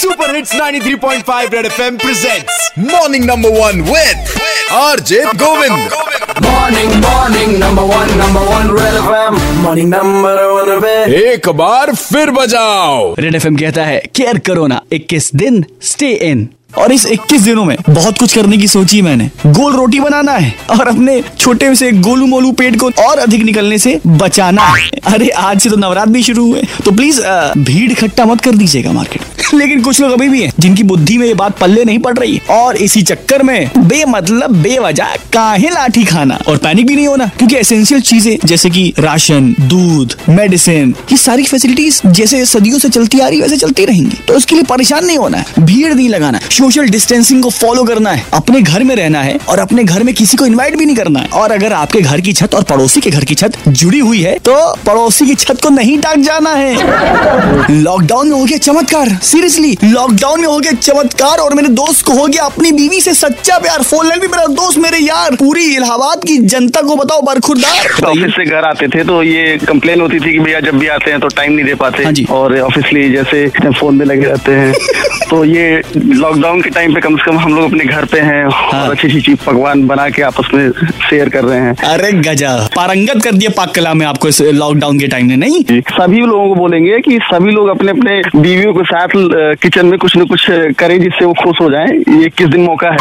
Super hits 93.5 Red FM presents morning number one with RJ Govind Morning, morning, number one, number one, Red FM. Morning, number one, Red. एक बार फिर बजाओ red F कहता है care करो ना 21 दिन stay in और इस 21 दिनों में बहुत कुछ करने की सोची मैंने गोल रोटी बनाना है और अपने छोटे से गोलू मोलू पेट को और अधिक निकलने से बचाना है अरे आज से तो नवरात्र भी शुरू हुए तो प्लीज़ भीड़ इकट्ठा मत कर दीजिएगा मार्केट। लेकिन कुछ लोग अभी भी हैं, जिनकी बुद्धि में ये बात पल्ले नहीं पड़ रही। और इसी चक्कर में, बेमतलब, बेवजह, काहे लाठी खाना। और पैनिक भी नहीं होना, क्योंकि एसेंशियल चीज़ें, जैसे कि राशन, दूध मेडिसिन ये सारी फैसिलिटीज़ जैसे सदियों से चलती आ रही वैसे चलती रहेंगी। तो उसके लिए परेशान नहीं होना है, भीड़ नहीं लगाना सोशल डिस्टेंसिंग को फॉलो करना है, अपने घर में रहना है, और अपने घर में किसी को इन्वाइट भी नहीं करना है। और अगर आपके घर की छत और पड़ोसी के घर की छत जुड़ी हुई है तो पड़ोसी की छत को नहीं टाक जाना है। लॉकडाउन में हो गया चमत्कार सीरियसली लॉकडाउन में हो गया चमत्कार और मेरे दोस्त को हो गया अपनी बीवी से सच्चा प्यार। फ़ोन लाइन भी मेरा दोस्त मेरे यार। पूरी इलाहाबाद की जनता को बताओ बरखुरदार। ऑफ़िस से घर आते थे तो ये कंप्लेन होती थी कि भैया जब भी आते हैं तो टाइम नहीं दे पाते। हाँ। और ऑफिसली जैसे फ़ोन में लगे रहते हैं तो ये लॉकडाउन के टाइम पे कम से कम हम लोग अपने घर पे हैं हाँ। और अच्छी अच्छी चीज़ पकवान बना के आपस में शेयर कर रहे हैं। अरे गजा पारंगत कर दिया पाक कला में आपको इस लॉकडाउन के टाइम ने नहीं? सभी लोगों को बोलेंगे कि सभी लोग अपने अपने बीवियों के साथ किचन में कुछ न कुछ करें जिससे वो खुश हो जाए। ये किस दिन मौका है?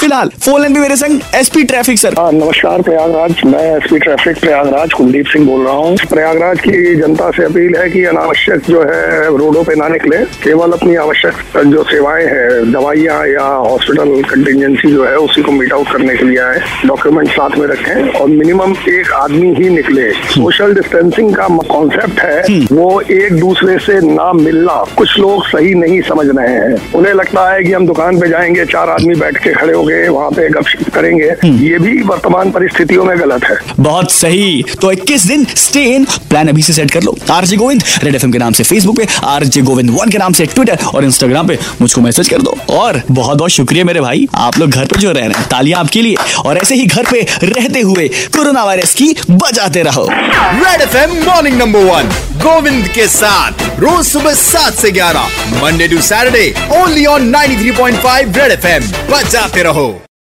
फ़िलहाल फ़ोन लाइन पे मेरे संग एसपी ट्रैफ़िक सर हाँ नमस्कार प्रयागराज मैं एसपी ट्रैफ़िक प्रयागराज कुलदीप सिंह बोल रहा हूँ। प्रयागराज की जनता से अपील है कि अनावश्यक जो है रोडों पे ना निकले। केवल अपनी आवश्यक जो सेवाएँ हैं दवाइयाँ या हॉस्पिटल कंटिजेंसी जो है उसी को मीट आउट करने के लिए आए। डॉक्यूमेंट साथ में रखें और मिनिमम एक आदमी ही निकले। सोशल डिस्टेंसिंग का कॉन्सेप्ट है वो एक दूसरे से ना मिलना। कुछ लोग सही नहीं समझ रहे हैं। उन्हें लगता है कि हम दुकान पे जाएँगे चार आदमी बैठ के खड़े हो गए वहाँ पे गपशप करेंगे। ये भी वर्तमान परिस्थितियों में गलत है। बहुत सही। तो 21 दिन स्टे इन प्लान अभी से सेट कर लो। आरजे गोविंद रेड एफएम के नाम से फेसबुक पे आरजे गोविंद वन के नाम से ट्विटर और इंस्टाग्राम पे मुझको मैसेज कर दो। और बहुत बहुत शुक्रिया मेरे भाई आप लोग घर पे जो रह रहे हैं तालियाँ आपके लिए। और ऐसे ही घर पे रहते हुए कोरोना वायरस की बजाते रहो। Red FM morning number one Govind के साथ। रोज सुबह सात से ग्यारह Monday to Saturday only on 93.5 Red FM बजाते रहो।